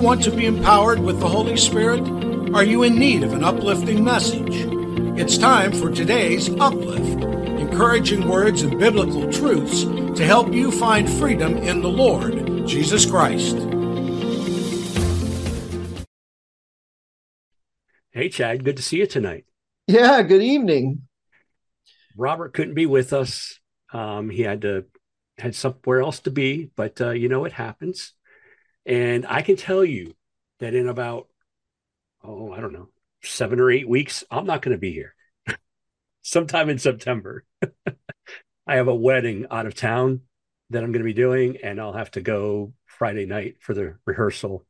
want to be empowered with the Holy Spirit? Are you in need of an uplifting message? It's time for today's Uplift encouraging words and biblical truths to help you find freedom in the Lord, Jesus Christ. Hey, Chad, good to see you tonight. Yeah, good evening. Robert couldn't be with us. Um, he had to had somewhere else to be, but uh, you know it happens. And I can tell you that in about oh, I don't know, seven or eight weeks, I'm not going to be here. Sometime in September, I have a wedding out of town that I'm going to be doing, and I'll have to go Friday night for the rehearsal.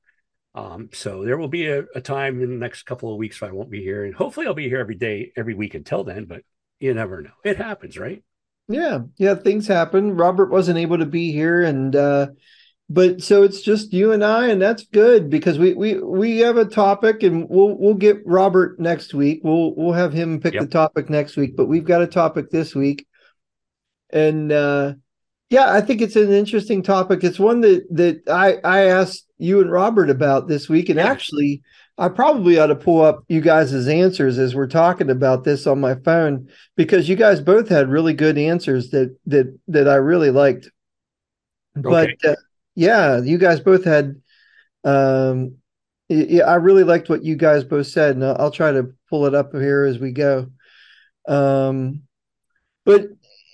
Um, so there will be a, a, time in the next couple of weeks where I won't be here, and hopefully I'll be here every day, every week until then. But you never know; it happens, right? Yeah, yeah, things happen. Robert wasn't able to be here, and uh, but so it's just you and I, and that's good because we we we have a topic, and we'll we'll get Robert next week. We'll we'll have him pick yep. the topic next week, but we've got a topic this week, and uh, yeah, I think it's an interesting topic. It's one that that I I asked you and Robert about this week, and yeah. actually, I probably ought to pull up you guys' answers as we're talking about this on my phone because you guys both had really good answers that that that I really liked. Okay. But uh, yeah, you guys both had. Um, yeah, I really liked what you guys both said, and I'll, try to pull it up here as we go. Um, but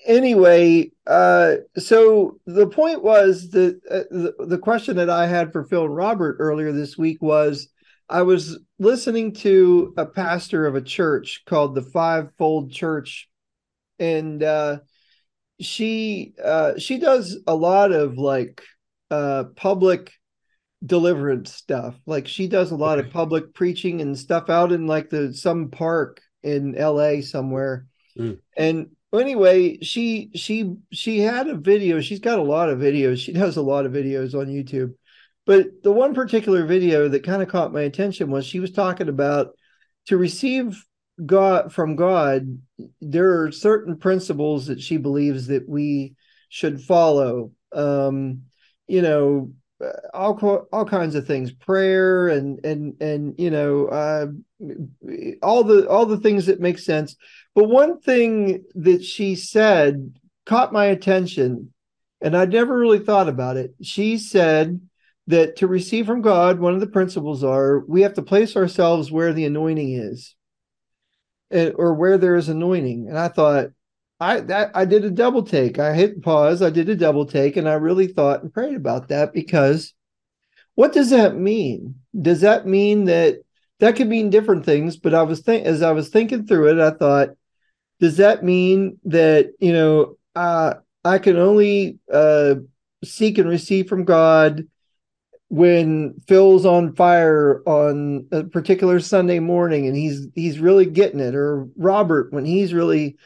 anyway, uh, so the point was that uh, the, the question that I had for Phil and Robert earlier this week was I was listening to a pastor of a church called the Fivefold Church, and uh, she uh, she does a lot of like uh public deliverance stuff. Like she does a lot okay. of public preaching and stuff out in like the some park in LA somewhere. Mm. And anyway, she she she had a video. She's got a lot of videos. She does a lot of videos on YouTube. But the one particular video that kind of caught my attention was she was talking about to receive God from God, there are certain principles that she believes that we should follow. Um, you know all all kinds of things prayer and and and you know uh, all the all the things that make sense. But one thing that she said caught my attention and i'd never really thought about it. She said that to receive from god one of the principles are we have to place ourselves where the anointing is or where there is anointing. And i thought I that I did a double take. I hit pause. I did a double take, and I really thought and prayed about that because what does that mean? Does that mean that that could mean different things? But I was think as I was thinking through it, I thought, does that mean that you know uh, I can only uh, seek and receive from God when Phil's on fire on a particular Sunday morning and he's he's really getting it, or Robert when he's really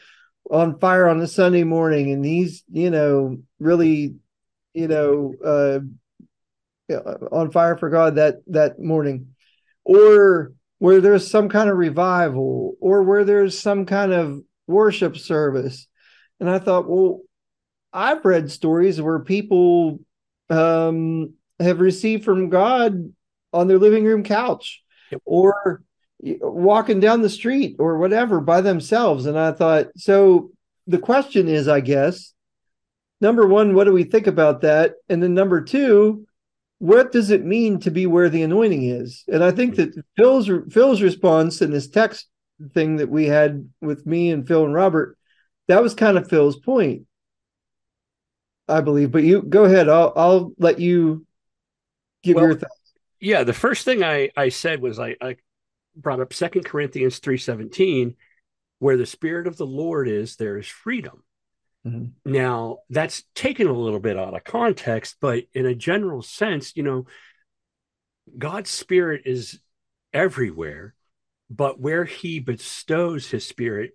on fire on a Sunday morning and he's, you know, really, you know, uh, on fire for God that that morning, or where there's some kind of revival, or where there's some kind of worship service. And I thought, well, I've read stories where people um, have received from God on their living room couch, yep. or walking down the street or whatever by themselves. And I thought, so the question is, I guess, number one, what do we think about that? And then number two, what does it mean to be where the anointing is? And I think that Phil's Phil's response in this text thing that we had with me and Phil and Robert, that was kind of Phil's point, I believe. But you go ahead. I'll I'll let you give well, your thoughts. Yeah, the first thing I I said was I, I brought up Second Corinthians 3:17 where the spirit of the Lord is there is freedom. Mm-hmm. Now, that's taken a little bit out of context, but in a general sense, you know, God's spirit is everywhere, but where he bestows his spirit,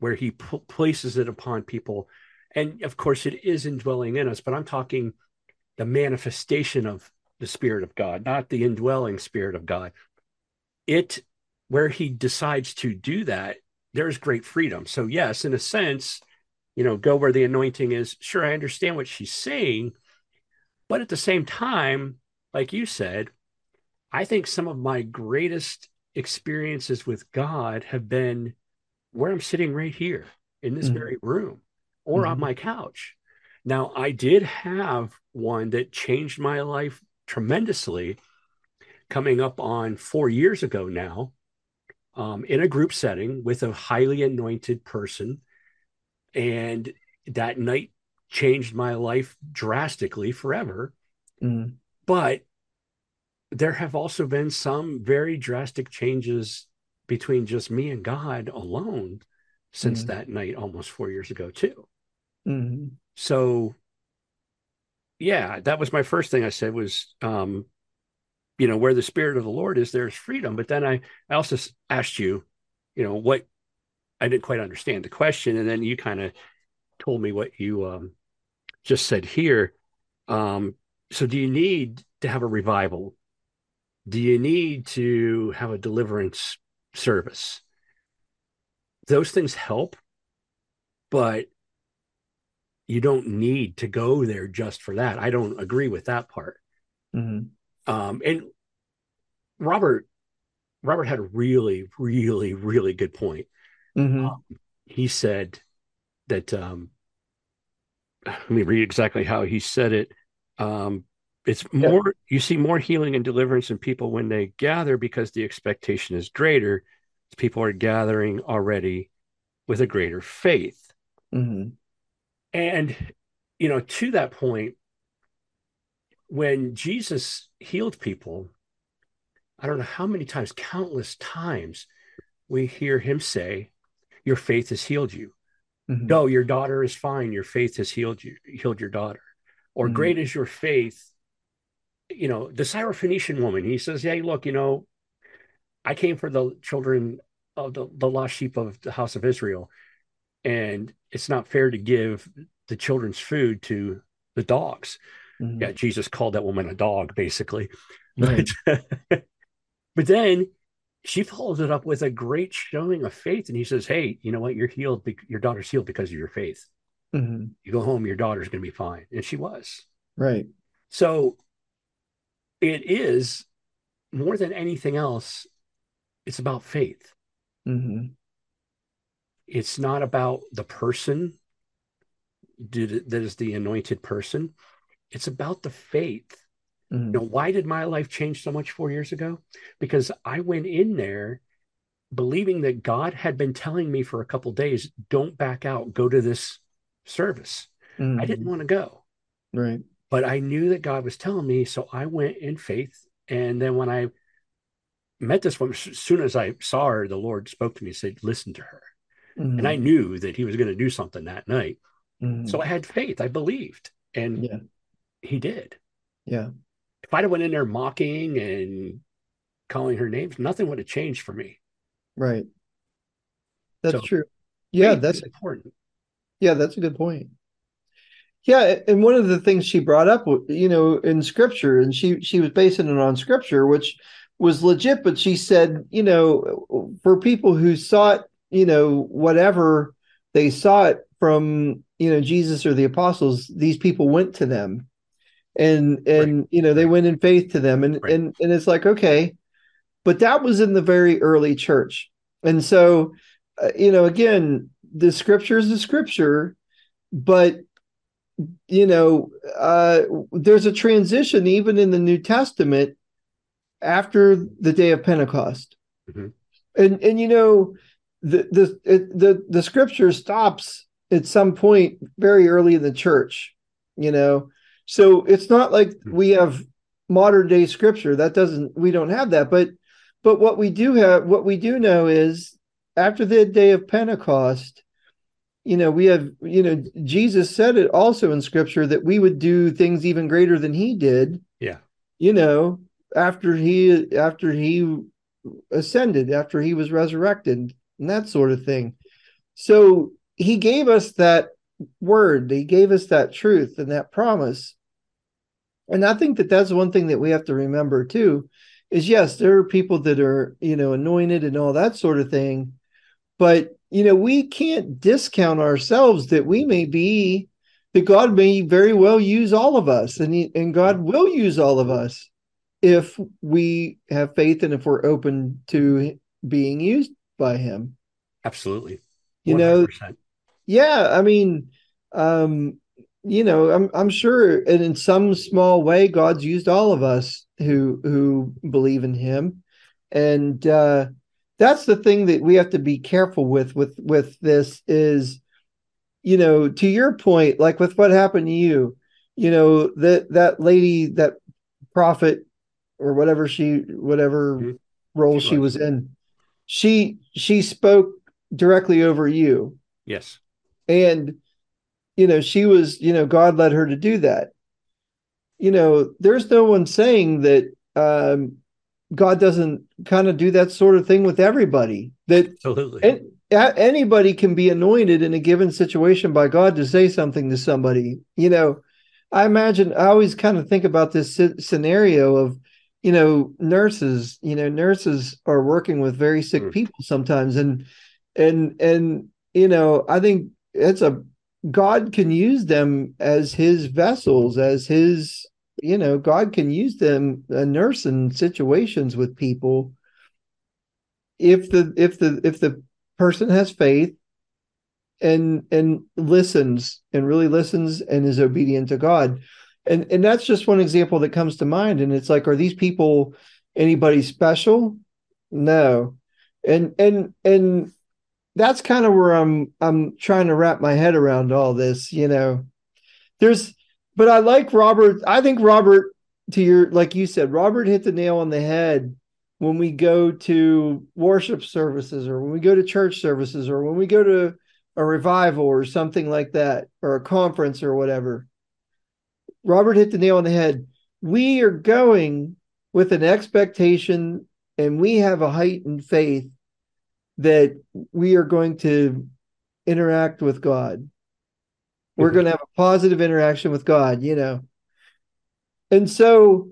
where he p- places it upon people, and of course, it is indwelling in us, but I'm talking the manifestation of the spirit of God, not the indwelling spirit of God it where he decides to do that there's great freedom so yes in a sense you know go where the anointing is sure i understand what she's saying but at the same time like you said I think some of my greatest experiences with God have been where I'm sitting right here in this mm-hmm. very room or mm-hmm. on my couch. Now, I did have one that changed my life tremendously coming up on four years ago now um, in a group setting with a highly anointed person. And that night changed my life drastically forever. Mm. But there have also been some very drastic changes between just me and God alone since mm. that night almost four years ago, too. Mm. So, yeah, that was my first thing I said was, um, you know, where the spirit of the Lord is, there's freedom. But then I, I also asked you, you know, what I didn't quite understand the question. And then you kind of told me what you um, just said here. Um, so, do you need to have a revival? Do you need to have a deliverance service? Those things help, but you don't need to go there just for that. I don't agree with that part. Mm-hmm. Um, and Robert, Robert had a really, really, really good point. Mm-hmm. Um, he said that um, let me read exactly how he said it. Um, it's more yeah. you see more healing and deliverance in people when they gather because the expectation is greater. People are gathering already with a greater faith. Mm-hmm. And you know, to that point, when Jesus healed people, I don't know how many times, countless times, we hear him say, Your faith has healed you. Mm-hmm. No, your daughter is fine. Your faith has healed you, healed your daughter. Or mm-hmm. great is your faith. You know, the Syrophoenician woman, he says, Hey, look, you know, I came for the children of the, the lost sheep of the house of Israel. And it's not fair to give the children's food to the dogs. Mm-hmm. Yeah, Jesus called that woman a dog, basically. Right. But, but then she follows it up with a great showing of faith. And he says, Hey, you know what? You're healed. Your daughter's healed because of your faith. Mm-hmm. You go home, your daughter's going to be fine. And she was. Right. So it is more than anything else, it's about faith. Mm-hmm. It's not about the person that is the anointed person. It's about the faith Mm-hmm. You know, why did my life change so much four years ago? Because I went in there believing that God had been telling me for a couple days, don't back out, go to this service. Mm-hmm. I didn't mm-hmm. want to go. Right. But I knew that God was telling me. So I went in faith. And then when I met this woman, as soon as I saw her, the Lord spoke to me and said, listen to her. Mm-hmm. And I knew that he was going to do something that night. Mm-hmm. So I had faith. I believed. And yeah. He did. Yeah if I'd have went in there mocking and calling her names, nothing would have changed for me. Right. That's so, true. Yeah, that's important. Yeah, that's a good point. Yeah, and one of the things she brought up, you know, in scripture, and she she was basing it on scripture, which was legit, but she said, you know, for people who sought, you know, whatever they sought from, you know, Jesus or the apostles, these people went to them and and right. you know they went in faith to them and right. and and it's like okay but that was in the very early church and so uh, you know again the scripture is the scripture but you know uh there's a transition even in the new testament after the day of pentecost mm-hmm. and and you know the the the the scripture stops at some point very early in the church you know so it's not like hmm. we have modern day scripture. That doesn't we don't have that. But but what we do have, what we do know is after the day of Pentecost, you know, we have, you know, Jesus said it also in scripture that we would do things even greater than he did. Yeah. You know, after he after he ascended, after he was resurrected, and that sort of thing. So he gave us that word, he gave us that truth and that promise and I think that that's one thing that we have to remember too is yes, there are people that are, you know, anointed and all that sort of thing. But, you know, we can't discount ourselves that we may be, that God may very well use all of us and, he, and God will use all of us. if we have faith and if we're open to being used by him. Absolutely. 100%. You know, yeah, I mean, um, you know, I'm I'm sure and in some small way God's used all of us who who believe in him. And uh that's the thing that we have to be careful with with with this is you know, to your point, like with what happened to you, you know, that that lady, that prophet or whatever she whatever mm-hmm. role she was in, she she spoke directly over you. Yes. And you know, she was, you know, God led her to do that. You know, there's no one saying that um God doesn't kind of do that sort of thing with everybody. That absolutely. And, anybody can be anointed in a given situation by God to say something to somebody. You know, I imagine I always kind of think about this scenario of, you know, nurses. You know, nurses are working with very sick mm. people sometimes, and and and you know, I think it's a God can use them as His vessels, as His you know, God can use them a nurse in situations with people if the if the if the person has faith and and listens and really listens and is obedient to God. And and that's just one example that comes to mind. And it's like, are these people anybody special? No. And and and that's kind of where I'm I'm trying to wrap my head around all this, you know. There's but I like Robert. I think Robert to your like you said, Robert hit the nail on the head when we go to worship services or when we go to church services or when we go to a revival or something like that or a conference or whatever. Robert hit the nail on the head. We are going with an expectation and we have a heightened faith that we are going to interact with God. We're mm-hmm. going to have a positive interaction with God, you know. And so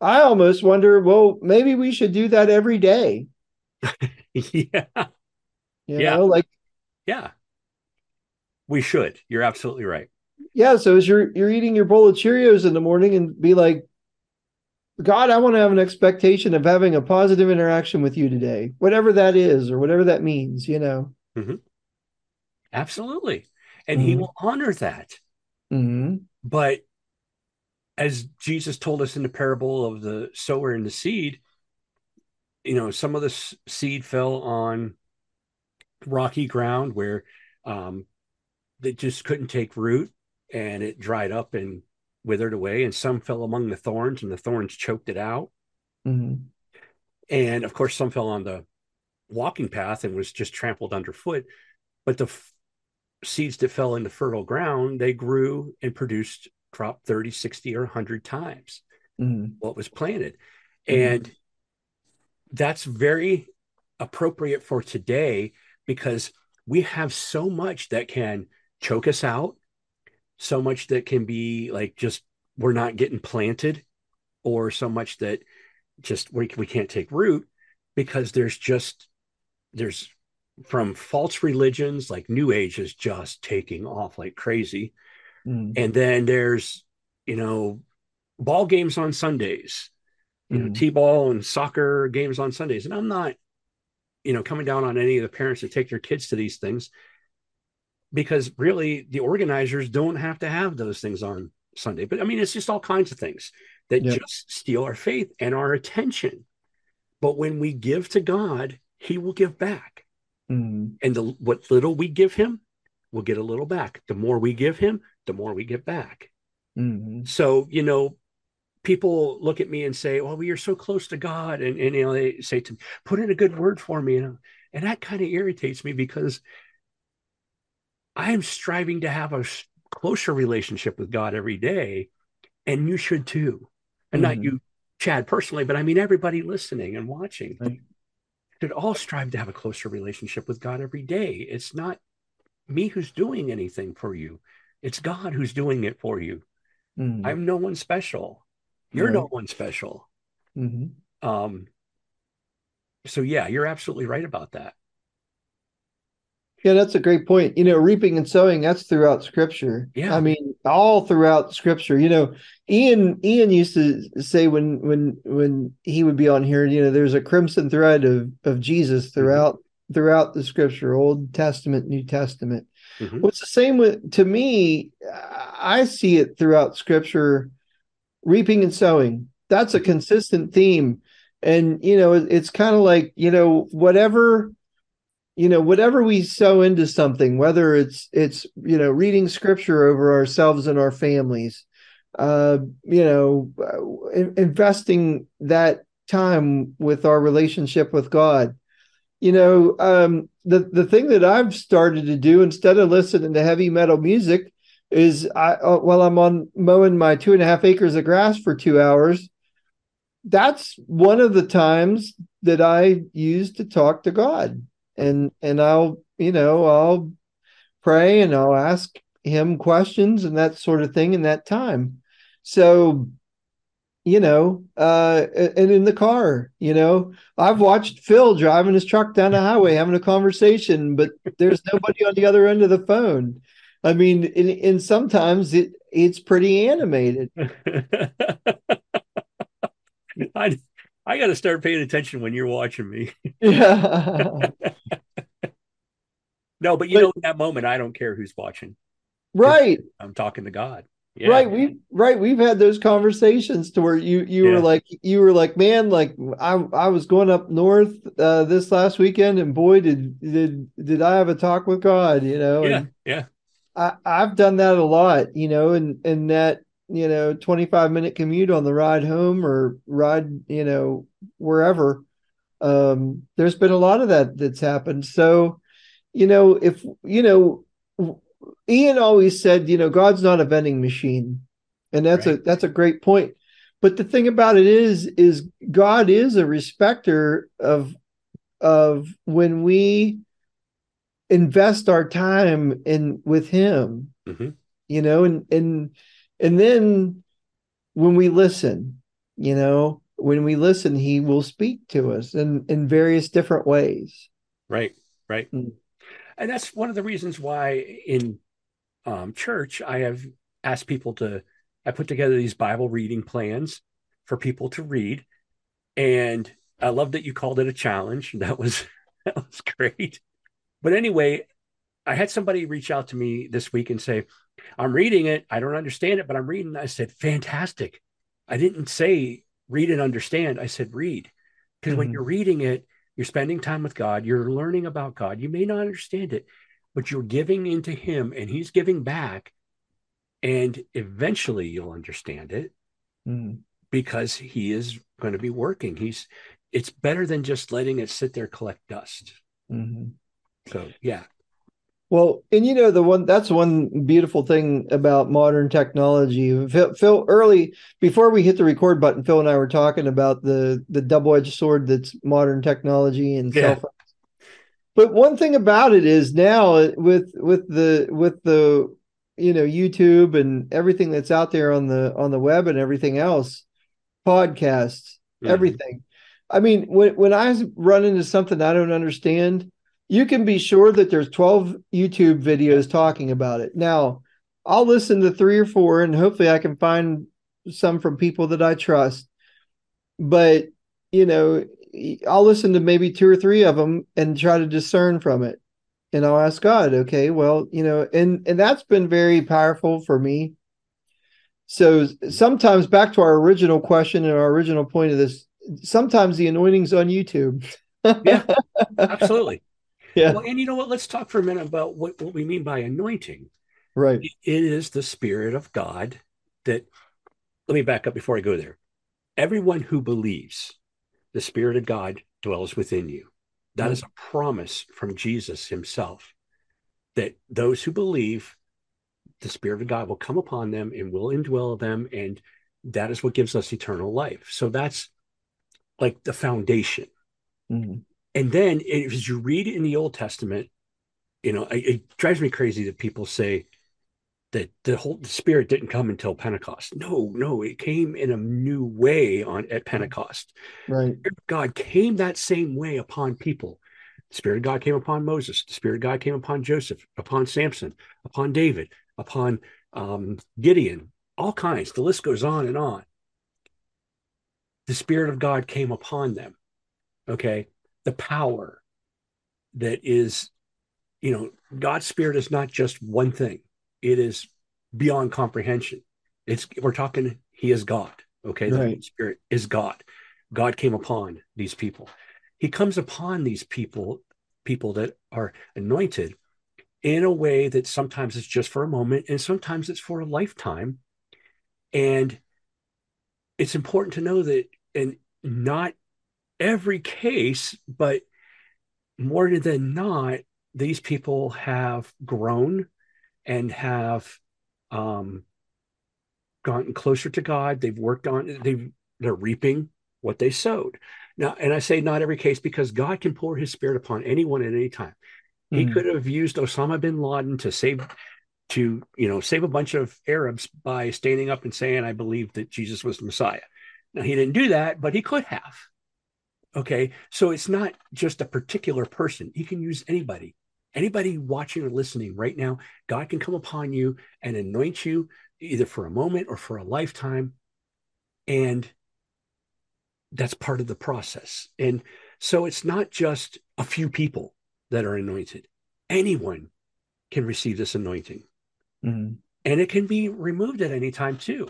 I almost wonder, well, maybe we should do that every day. yeah. You yeah. Know, like yeah. We should. You're absolutely right. Yeah. So as you're you're eating your bowl of Cheerios in the morning and be like, God, I want to have an expectation of having a positive interaction with you today, whatever that is or whatever that means, you know. Mm-hmm. Absolutely. And mm-hmm. he will honor that. Mm-hmm. But as Jesus told us in the parable of the sower and the seed, you know, some of the seed fell on rocky ground where um, they just couldn't take root and it dried up and withered away. And some fell among the thorns and the thorns choked it out. Mm-hmm. And of course, some fell on the walking path and was just trampled underfoot. But the f- seeds that fell into fertile ground, they grew and produced crop 30, 60, or 100 times mm-hmm. what was planted. Mm-hmm. And that's very appropriate for today because we have so much that can choke us out, so much that can be like just we're not getting planted, or so much that just we, we can't take root because there's just there's from false religions like new age is just taking off like crazy Mm. And then there's, you know, ball games on Sundays, you mm. know, T-ball and soccer games on Sundays. And I'm not, you know, coming down on any of the parents that take their kids to these things because really the organizers don't have to have those things on Sunday. But I mean, it's just all kinds of things that yep. just steal our faith and our attention. But when we give to God, He will give back. Mm. And the what little we give Him, we'll get a little back. The more we give Him, the more we get back. Mm-hmm. So, you know, people look at me and say, well, you're so close to God. And, and you know, they say to me, put in a good word for me. Know? And that kind of irritates me because I am striving to have a closer relationship with God every day. And you should too. And mm-hmm. not you, Chad, personally, but I mean, everybody listening and watching right. should all strive to have a closer relationship with God every day. It's not me who's doing anything for you. It's God who's doing it for you. Mm-hmm. I'm no one special. You're right. no one special. Mm-hmm. Um, so yeah, you're absolutely right about that. Yeah, that's a great point. You know, reaping and sowing, that's throughout scripture. Yeah. I mean, all throughout scripture. You know, Ian Ian used to say when when when he would be on here, you know, there's a crimson thread of of Jesus mm-hmm. throughout mm-hmm. throughout the scripture, Old Testament, New Testament. Mm-hmm. Well, it's the same with to me, I see it throughout scripture, reaping and sowing. That's a consistent theme. And you know, it's kind of like, you know, whatever you know whatever we sow into something whether it's it's you know reading scripture over ourselves and our families uh you know in, investing that time with our relationship with god you know um the the thing that i've started to do instead of listening to heavy metal music is i uh, while i'm on mowing my two and a half acres of grass for two hours that's one of the times that i use to talk to god and and I'll you know I'll pray and I'll ask him questions and that sort of thing in that time. So you know, uh, and in the car, you know, I've watched Phil driving his truck down the highway having a conversation, but there's nobody on the other end of the phone. I mean, and, sometimes it it's pretty animated. I I got to start paying attention when you're watching me. Yeah. no, but you but, know, in that moment, I don't care who's watching. Right. I'm talking to God. Yeah. Right. We right. We've had those conversations to where you you yeah. were like you were like man like I I was going up north uh, this last weekend and boy did did did I have a talk with God you know yeah and yeah I I've done that a lot you know and and that you know 25 minute commute on the ride home or ride you know wherever. Um there's been a lot of that that's happened. So you know if you know ian always said you know god's not a vending machine. And that's right. a that's a great point. But the thing about it is is god is a respecter of of when we invest our time in with him. Mm-hmm. you know and and and then when we listen, you know, when we listen, he will speak to us in, in various different ways. Right, right. Mm. And that's one of the reasons why in um, church, I have asked people to, I put together these Bible reading plans for people to read. And I love that you called it a challenge. That was, that was great. But anyway, I had somebody reach out to me this week and say, I'm reading it. I don't understand it, but I'm reading. I said, fantastic. I didn't say read and understand. I said read. Because mm-hmm. when you're reading it, you're spending time with God, you're learning about God. You may not understand it, but you're giving into Him and He's giving back. And eventually you'll understand it mm-hmm. because He is going to be working. He's it's better than just letting it sit there collect dust. Mm-hmm. So yeah, well, and you know the one that's one beautiful thing about modern technology. Phil, Phil, early before we hit the record button, Phil and I were talking about the the double edged sword that's modern technology and yeah. cell phones. But one thing about it is now uh, with with the with the you know YouTube and everything that's out there on the on the web and everything else, podcasts, yeah. everything. I mean, when when I run into something I don't understand, you can be sure that there's 12 YouTube videos talking about it. Now, I'll listen to three or four and hopefully I can find some from people that I trust. But, you know, I'll listen to maybe two or three of them and try to discern from it. And I'll ask God, okay, well, you know, and and that's been very powerful for me. So sometimes back to our original question and our original point of this, sometimes the anointing's on YouTube. yeah, absolutely. Yeah. Well, and you know what? Let's talk for a minute about what, what we mean by anointing. Right. It is the Spirit of God that, let me back up before I go there. Everyone who believes the Spirit of God dwells within you. That mm-hmm. is a promise from Jesus himself that those who believe the Spirit of God will come upon them and will indwell them. And that is what gives us eternal life. So that's like the foundation. Mm-hmm. And then as you read in the Old Testament, you know, it, it drives me crazy that people say that the whole the Spirit didn't come until Pentecost. No, no, it came in a new way on at Pentecost. Right. God came that same way upon people. The Spirit of God came upon Moses. The Spirit of God came upon Joseph, upon Samson, upon David, upon um, Gideon, all kinds. The list goes on and on. The Spirit of God came upon them. Okay. The power that is, you know, God's Spirit is not just one thing, it is beyond comprehension. It's, we're talking, He is God. Okay. The right. Spirit is God. God came upon these people. He comes upon these people, people that are anointed in a way that sometimes it's just for a moment and sometimes it's for a lifetime. And it's important to know that and not every case, but more than not, these people have grown and have um, gotten closer to God. They've worked on they've they're reaping what they sowed. Now, and I say not every case because God can pour his spirit upon anyone at any time. He mm. could have used Osama bin Laden to save to, you know, save a bunch of Arabs by standing up and saying, I believe that Jesus was the Messiah. Now he didn't do that, but he could have. Okay. So it's not just a particular person. He can use anybody. Anybody watching or listening right now, God can come upon you and anoint you either for a moment or for a lifetime. And that's part of the process. And so it's not just a few people that are anointed. Anyone can receive this anointing. Mm-hmm. And it can be removed at any time too.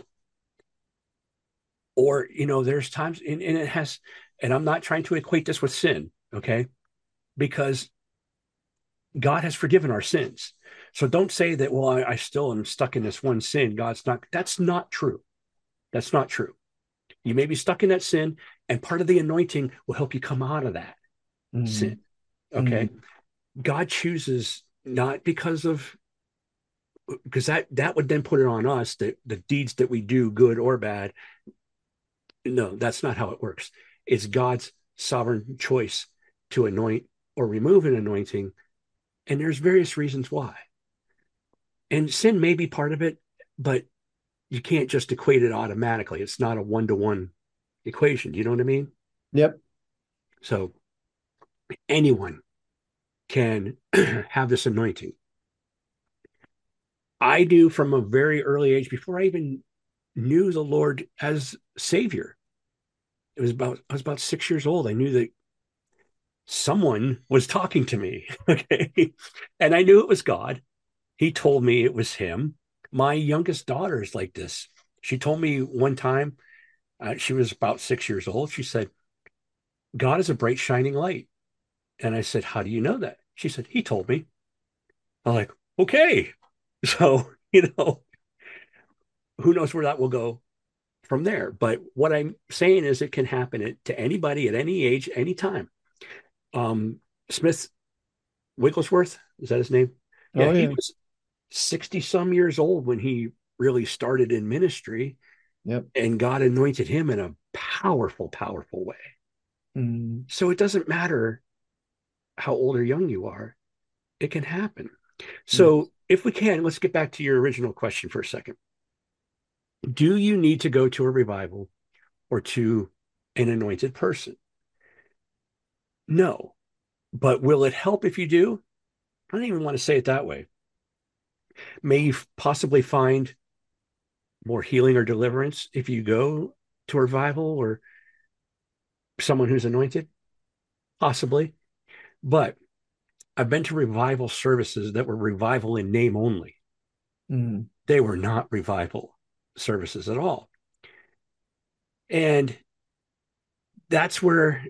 Or, you know, there's times, and, and it has, and I'm not trying to equate this with sin, okay? Because God has forgiven our sins. So don't say that, well, I, I, still am stuck in this one sin. God's not, that's not true. That's not true. You may be stuck in that sin, and part of the anointing will help you come out of that mm-hmm. sin. Okay. Mm-hmm. God chooses not because of because that that would then put it on us that the deeds that we do, good or bad. No, that's not how it works. It's God's sovereign choice to anoint or remove an anointing. And there's various reasons why. And sin may be part of it, but you can't just equate it automatically. It's not a one to one equation. Do you know what I mean? Yep. So anyone can have this anointing. I do from a very early age, before I even knew the Lord as Savior. It was about I was about six years old. I knew that someone was talking to me. Okay. And I knew it was God. He told me it was him. My youngest daughter is like this. She told me one time, uh, she was about six years old. She said, God is a bright, shining light. And I said, How do you know that? She said, He told me. I'm like, Okay. So, you know, who knows where that will go from there. But what I'm saying is it can happen to anybody at any age, any time. Um, Smith Wigglesworth, is that his name? Yeah, oh, yeah. he was 60 some years old when he really started in ministry. Yep. And God anointed him in a powerful, powerful way. Mm. So it doesn't matter how old or young you are, it can happen. So mm. if we can, let's get back to your original question for a second. Do you need to go to a revival or to an anointed person? No. But will it help if you do? I don't even want to say it that way. May you possibly find more healing or deliverance if you go to a revival or someone who's anointed? Possibly. But I've been to revival services that were revival in name only. Mm. They were not revival services at all. And that's where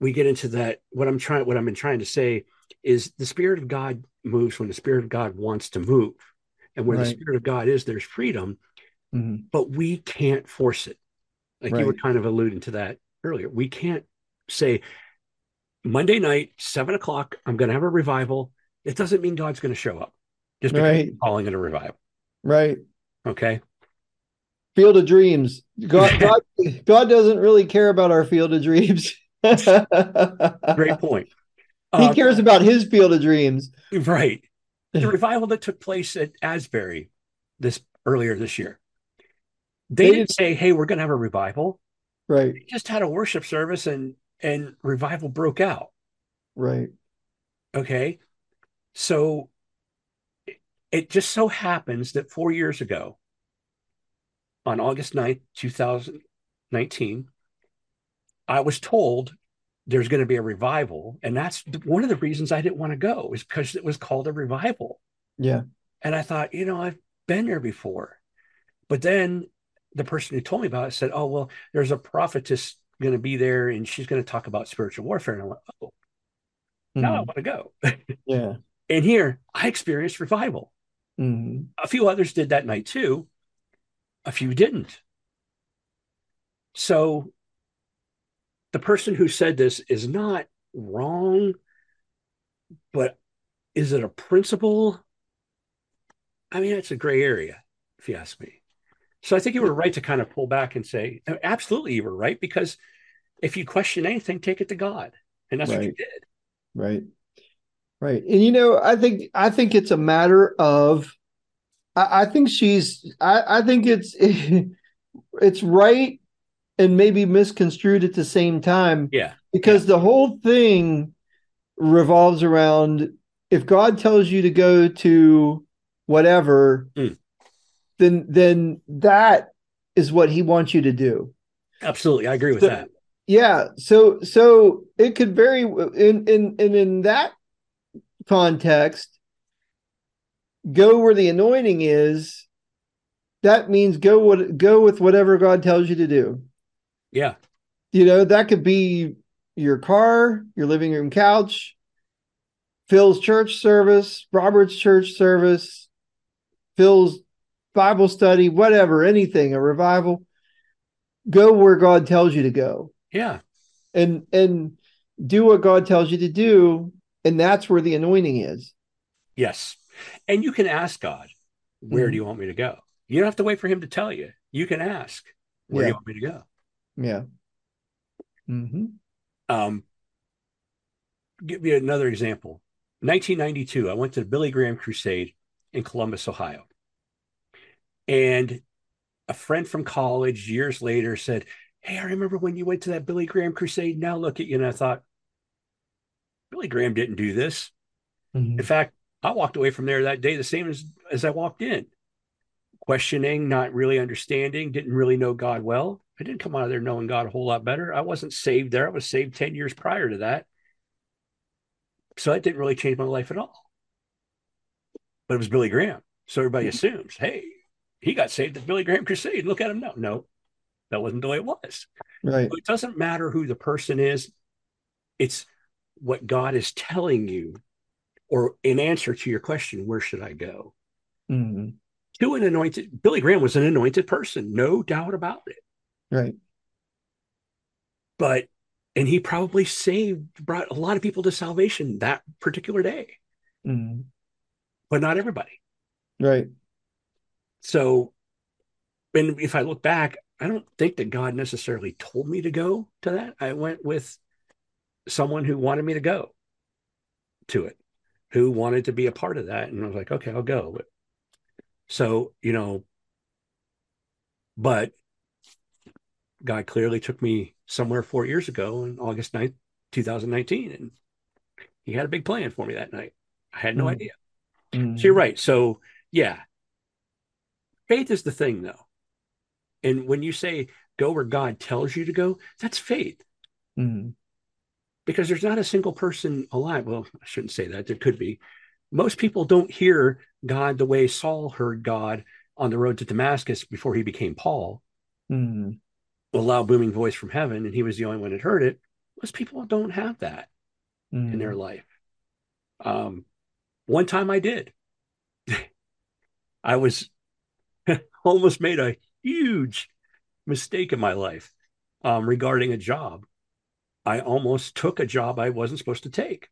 we get into that. What I'm trying, what I've been trying to say is the Spirit of God moves when the Spirit of God wants to move. And where right. the Spirit of God is, there's freedom, mm-hmm. but we can't force it. Like right. you were kind of alluding to that earlier. We can't say, Monday night, seven o'clock, I'm going to have a revival. It doesn't mean God's going to show up just because right. calling it a revival. Right. Okay. Field of dreams. God, God, God doesn't really care about our field of dreams. Great point. He uh, cares about his field of dreams. Right. The revival that took place at Asbury this earlier this year. They, they didn't say, "Hey, we're going to have a revival." Right. They just had a worship service and and revival broke out. Right. Okay. So it, it just so happens that four years ago, on August 9th, 2019, I was told there's going to be a revival. And that's one of the reasons I didn't want to go, is because it was called a revival. Yeah. And I thought, you know, I've been there before. But then the person who told me about it said, oh, well, there's a prophetess going to be there and she's going to talk about spiritual warfare. And I went, oh, mm-hmm. now I mm-hmm. want to go. yeah. And here I experienced revival. Mm-hmm. A few others did that night too. A few didn't. So the person who said this is not wrong, but is it a principle? I mean, it's a gray area, if you ask me. So I think you were right to kind of pull back and say, absolutely, you were right, because if you question anything, take it to God. And that's right. what you did. Right. Right. And you know, I think I think it's a matter of I, I think she's I, I think it's it's right and maybe misconstrued at the same time. Yeah. Because yeah. the whole thing revolves around if God tells you to go to whatever, mm. then then that is what he wants you to do. Absolutely. I agree with so, that. Yeah. So so it could very in in in in that context, go where the anointing is. That means go what go with whatever God tells you to do. Yeah. You know, that could be your car, your living room couch, Phil's church service, Robert's church service, Phil's Bible study, whatever, anything, a revival. Go where God tells you to go. Yeah. And and do what God tells you to do, and that's where the anointing is. Yes. And you can ask God, where mm-hmm. do you want me to go? You don't have to wait for him to tell you. You can ask, where yeah. do you want me to go? Yeah. Mm-hmm. Um, give me another example. 1992, I went to the Billy Graham Crusade in Columbus, Ohio. And a friend from college years later said, Hey, I remember when you went to that Billy Graham Crusade. Now look at you. And I thought, Billy Graham didn't do this. Mm-hmm. In fact, I walked away from there that day the same as, as I walked in, questioning, not really understanding, didn't really know God well. I didn't come out of there knowing God a whole lot better. I wasn't saved there. I was saved 10 years prior to that. So that didn't really change my life at all. But it was Billy Graham. So everybody mm-hmm. assumes, hey, he got saved at Billy Graham Crusade. Look at him now. No, that wasn't the way it was. Right. So it doesn't matter who the person is. It's what God is telling you, or in answer to your question, where should I go? Mm-hmm. To an anointed, Billy Graham was an anointed person, no doubt about it. Right. But and he probably saved brought a lot of people to salvation that particular day. Mm-hmm. But not everybody. Right. So and if I look back, I don't think that God necessarily told me to go to that. I went with someone who wanted me to go to it, who wanted to be a part of that. And I was like, okay, I'll go. So, you know, but God clearly took me somewhere four years ago on August 9th, 2019. And he had a big plan for me that night. I had no mm. idea. Mm. So you're right. So, yeah, faith is the thing, though. And when you say go where God tells you to go, that's faith. Mm. Because there's not a single person alive. Well, I shouldn't say that. There could be. Most people don't hear God the way Saul heard God on the road to Damascus before he became Paul. Mm a loud booming voice from heaven and he was the only one that heard it most people don't have that mm. in their mm. life um, one time i did i was almost made a huge mistake in my life um, regarding a job i almost took a job i wasn't supposed to take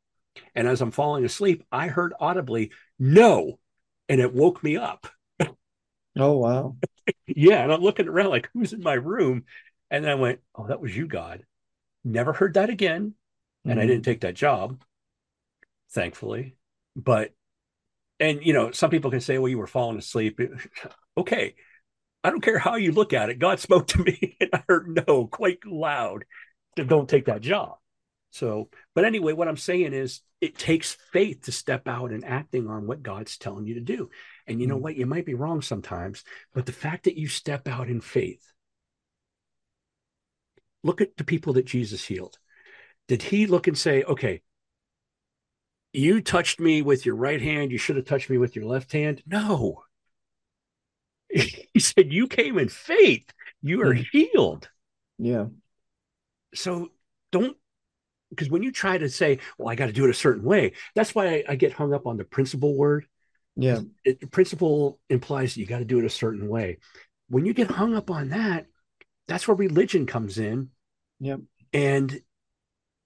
and as i'm falling asleep i heard audibly no and it woke me up oh wow yeah and i'm looking around like who's in my room and then I went, Oh, that was you, God. Never heard that again. And mm-hmm. I didn't take that job, thankfully. But, and, you know, some people can say, Well, you were falling asleep. okay. I don't care how you look at it. God spoke to me and I heard no quite loud. Don't take that job. So, but anyway, what I'm saying is it takes faith to step out and acting on what God's telling you to do. And you know mm. what? You might be wrong sometimes, but the fact that you step out in faith, look at the people that Jesus healed. Did he look and say, okay, you touched me with your right hand, you should have touched me with your left hand? No. He said, you came in faith, you are mm. healed. Yeah. So don't because when you try to say, well, I got to do it a certain way, that's why I, I get hung up on the principle word. Yeah. It, principle implies you got to do it a certain way. When you get hung up on that, that's where religion comes in. Yep. And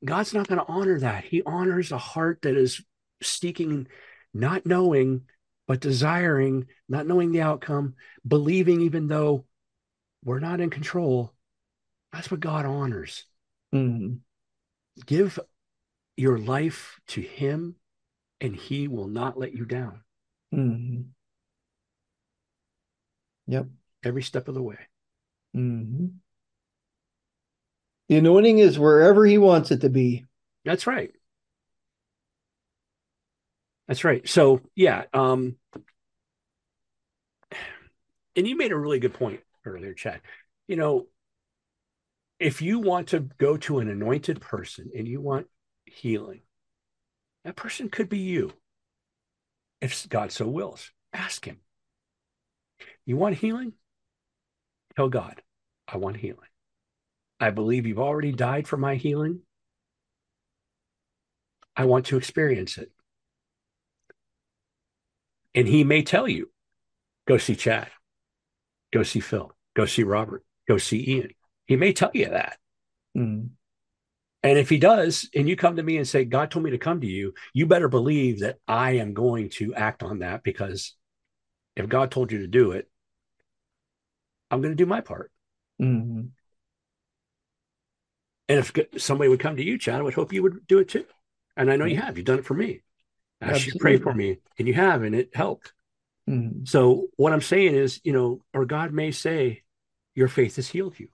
God's not going to honor that. He honors a heart that is seeking, not knowing, but desiring, not knowing the outcome, believing even though we're not in control. That's what God honors. Mm-hmm. Give your life to him and he will not let you down. Mm-hmm. yep. Every step of the way. Mm-hmm. the anointing is wherever he wants it to be. That's right. That's right. So yeah um and you made a really good point earlier chad. You know if you want to go to an anointed person and you want healing, that person could be you. If God so wills, ask Him. You want healing? Tell God, I want healing. I believe you've already died for my healing. I want to experience it. And He may tell you, go see Chad, go see Phil, go see Robert, go see Ian he may tell you that. Mm. And if he does, and you come to me and say, God told me to come to you, you better believe that I am going to act on that because if God told you to do it, I'm going to do my part. Mm-hmm. And if somebody would come to you, Chad, I would hope you would do it too. And I know you have. You've done it for me. I to pray for me, and you have, and it helped. Mm-hmm. So what I'm saying is, you know, or God may say, your faith has healed you.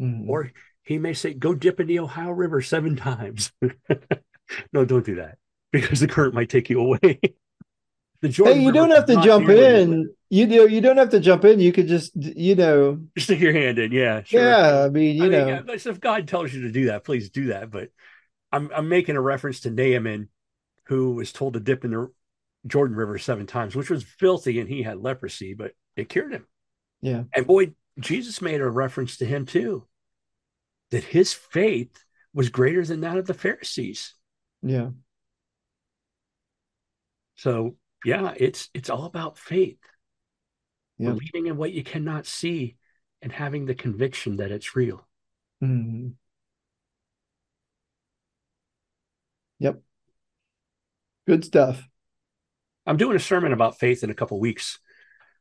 Mm-hmm. Or he may say, go dip in the Ohio River seven times. no, don't do that because the current might take you away. the Jordan hey, you don't have to jump in. You know, you don't have to jump in. You could just, you know, just stick your hand in. Yeah, sure. yeah. I mean, you I know, mean, if God tells you to do that, please do that. But I'm I'm making a reference to Naaman, who was told to dip in the Jordan River seven times, which was filthy, and he had leprosy, but it cured him. Yeah, and boy, Jesus made a reference to him too, that his faith was greater than that of the Pharisees. Yeah. So yeah, it's it's all about faith. Yeah. Believing in what you cannot see and having the conviction that it's real. Mm-hmm. Yep. Good stuff. I'm doing a sermon about faith in a couple weeks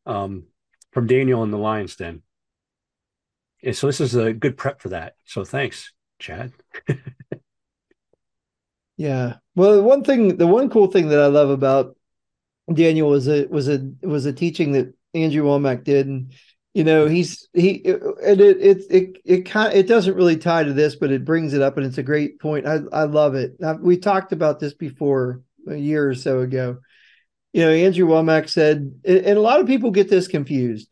um, from Daniel in the Lion's Den. So this is a good prep for that. So thanks, Chad. yeah. Well, one thing, the one cool thing that I love about Daniel was a was a was a teaching that Andrew Wommack did, and you know he's he and it it it it kind it doesn't really tie to this, but it brings it up, and it's a great point. I I love it. we talked about this before a year or so ago. You know, Andrew Wommack said, and a lot of people get this confused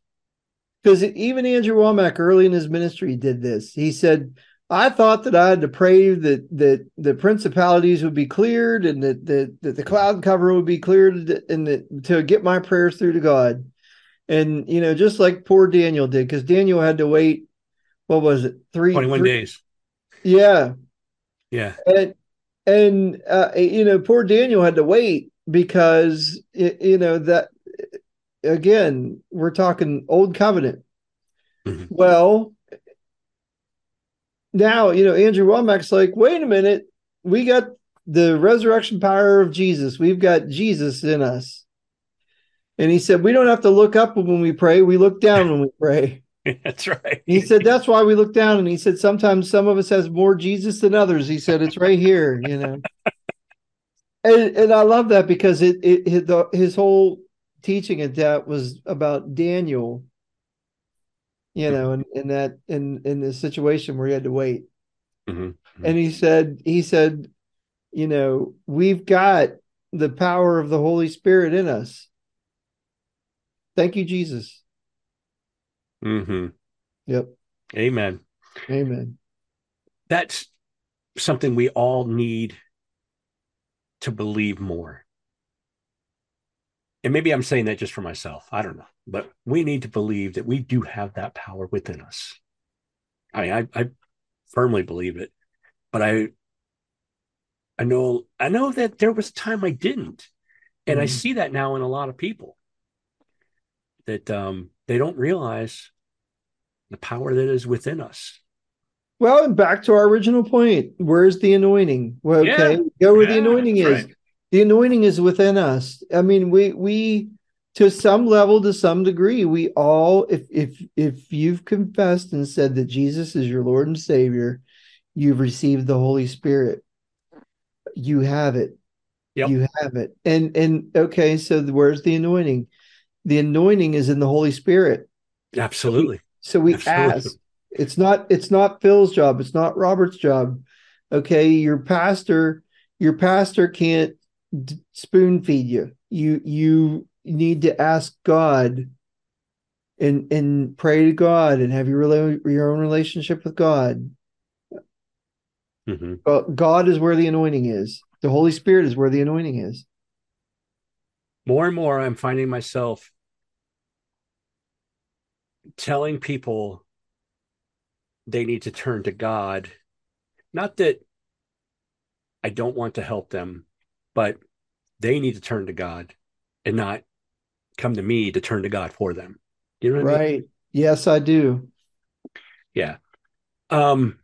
because even Andrew Wommack early in his ministry did this. He said, I thought that I had to pray that that the principalities would be cleared and that, that, that the cloud cover would be cleared and that to get my prayers through to God. And you know, just like poor Daniel did, because Daniel had to wait, what was it, three 21 days. Yeah. Yeah. And and uh, you know, poor Daniel had to wait because you know that again, we're talking old covenant. Mm-hmm. Well, now, you know, Andrew Wommack's like, wait a minute, we got the resurrection power of Jesus. We've got Jesus in us. And he said, we don't have to look up when we pray, we look down when we pray. That's right. He said that's why we look down, and he said sometimes some of us has more Jesus than others. He said it's right here, you know. and and I love that because it it his, his whole teaching at that was about Daniel, you know, and in, in that in in the situation where he had to wait. Mm-hmm. Mm-hmm. And he said, he said, you know, we've got the power of the Holy Spirit in us. Thank you, Jesus. Mm-hmm. Yep. Amen. Amen. That's something we all need to believe more. And maybe I'm saying that just for myself. I don't know. But we need to believe that we do have that power within us. I mean, I, I firmly believe it. But I I know I know that there was a time I didn't. And mm I see that now in a lot of people. That um they don't realize the power that is within us. Well, and back to our original point, where's the anointing? Well, okay, yeah. go where yeah, the anointing is. Right. The anointing is within us. I mean, we we to some level, to some degree, we all, if if if you've confessed and said that Jesus is your Lord and Savior, you've received the Holy Spirit. You have it. Yep. You have it. And and okay, so where's the anointing? The anointing is in the Holy Spirit. Absolutely. So we, Absolutely. ask. It's not it's not Phil's job. It's not Robert's job. Okay, your pastor your pastor can't spoon feed you. You you need to ask God and and pray to God and have your your own relationship with God. Mm-hmm. God is where the anointing is. The Holy Spirit is where the anointing is. More and more, I'm finding myself telling people they need to turn to God. Not that I don't want to help them, but they need to turn to God and not come to me to turn to God for them. You know right. I mean? Yes, I do. Yeah. Um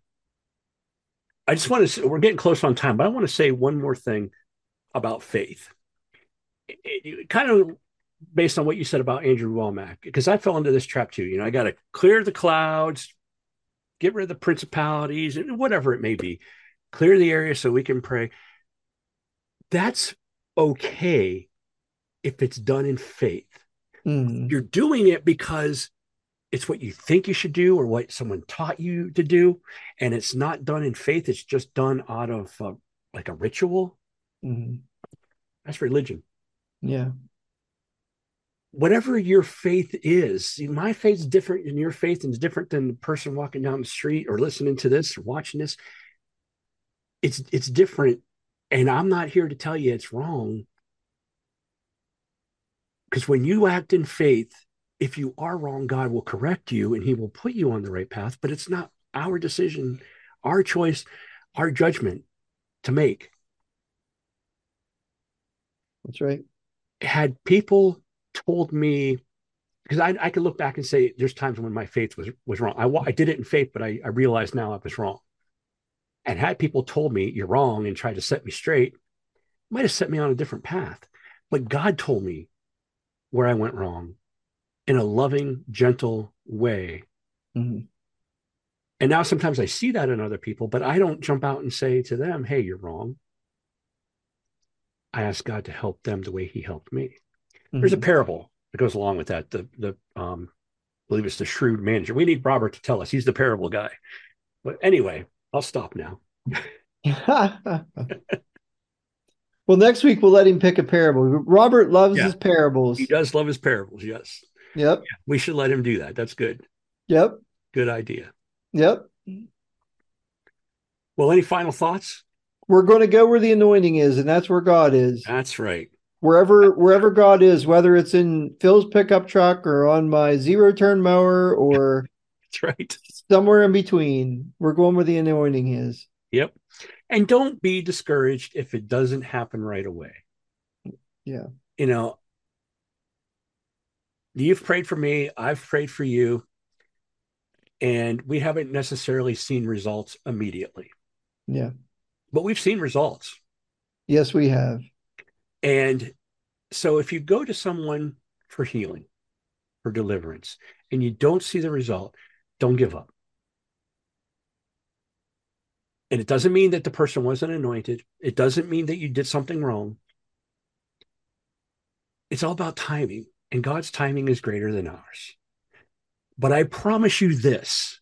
I just want to say, we're getting close on time, but I want to say one more thing about faith. It, it, kind of based on what you said about Andrew Wommack, because I fell into this trap too. You know, I got to clear the clouds, get rid of the principalities, and whatever it may be, clear the area so we can pray. That's okay if it's done in faith. Mm. You're doing it because it's what you think you should do or what someone taught you to do. And it's not done in faith, it's just done out of uh, like a ritual. Mm. That's religion. Yeah. Whatever your faith is, see, my faith is different than your faith and it's different than the person walking down the street or listening to this or watching this. It's it's different. And I'm not here to tell you it's wrong. Because when you act in faith, if you are wrong, God will correct you and he will put you on the right path. But it's not our decision, our choice, our judgment to make. That's right. Had people told me, because I, I could look back and say there's times when my faith was was wrong. I, I did it in faith, but I, I realized now I was wrong. And had people told me you're wrong and tried to set me straight, might have set me on a different path. But God told me where I went wrong in a loving, gentle way. Mm-hmm. And now sometimes I see that in other people, but I don't jump out and say to them, hey, you're wrong. I ask God to help them the way he helped me. Mm-hmm. There's a parable that goes along with that. The, the, um, I believe it's the shrewd manager. We need Robert to tell us. He's the parable guy. But anyway, I'll stop now. well, next week we'll let him pick a parable. Robert loves yeah. his parables. He does love his parables, yes. Yep. Yeah, we should let him do that. That's good. Yep. Good idea. Yep. Well, any final thoughts? We're going to go where the anointing is, and that's where God is. That's right. Wherever wherever God is, whether it's in Phil's pickup truck or on my zero turn mower or that's right. Somewhere in between. We're going where the anointing is. Yep. And don't be discouraged if it doesn't happen right away. Yeah. You know, you've prayed for me, I've prayed for you, and we haven't necessarily seen results immediately. Yeah. But we've seen results. Yes, we have. And so if you go to someone for healing, for deliverance, and you don't see the result, don't give up. And it doesn't mean that the person wasn't anointed. It doesn't mean that you did something wrong. It's all about timing and God's timing is greater than ours. But I promise you this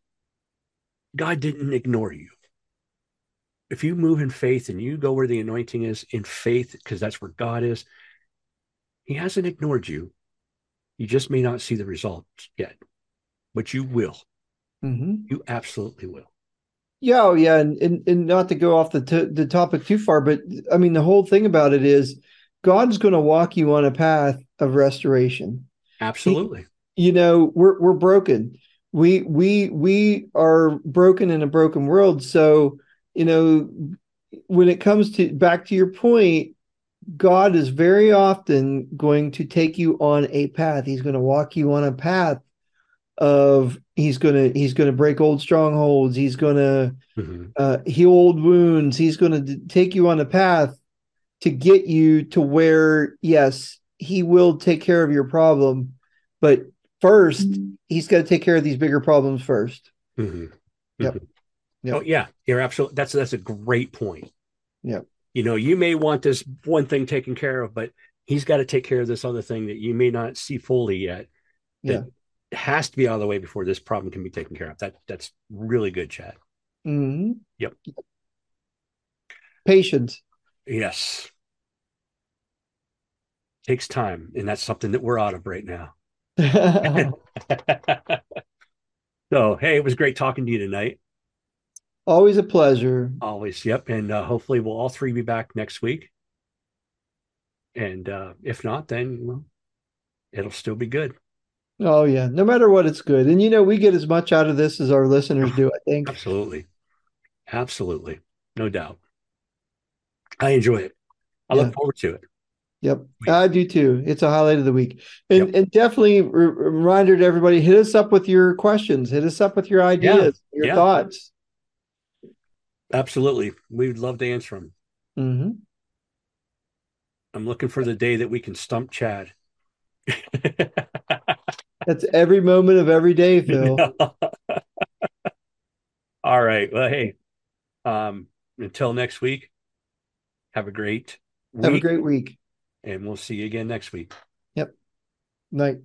God didn't ignore you. if you move in faith and you go where the anointing is in faith, because that's where God is, He hasn't ignored you. You just may not see the results yet, but you will. Mm-hmm. You absolutely will. Yeah, oh yeah, and, and and not to go off the t- the topic too far, but I mean the whole thing about it is God's going to walk you on a path of restoration. Absolutely. He, you know, we're we're broken. We we we are broken in a broken world. So you know, when it comes to back to your point, God is very often going to take you on a path. He's going to walk you on a path of he's going to he's going to break old strongholds. He's going to mm-hmm. uh, heal old wounds. He's going to take you on a path to get you to where yes, he will take care of your problem, but 1st mm-hmm. he's got to take care of these bigger problems 1st mm-hmm. Yep. Mm-hmm. Yep. Oh yeah, you're absolutely. That's that's a great point. Yep. You know, you may want this one thing taken care of, but he's got to take care of this other thing that you may not see fully yet. That yeah. Has to be out of the way before this problem can be taken care of. That that's really good, Chad. Mm-hmm. Yep. Patience. Yes. Takes time, and that's something that we're out of right now. so, hey, it was great talking to you tonight. Always a pleasure. Always. Yep. And uh, hopefully we'll all three be back next week. And uh, if not, then well, it'll still be good. Oh yeah. No matter what, it's good. And you know, we get as much out of this as our listeners do, I think. Absolutely. Absolutely. No doubt. I enjoy it. I yeah. look forward to it. Yep, I do too. It's a highlight of the week, and yep. and definitely re- reminder to everybody: hit us up with your questions, hit us up with your ideas, yeah. your yeah. thoughts. Absolutely. We'd love to answer them. Mm-hmm. I'm looking for the day that we can stump Chad. That's every moment of every day, Phil. All right. Well, hey, um, until next week, have a great week. Have a great week. And we'll see you again next week. Yep. Night.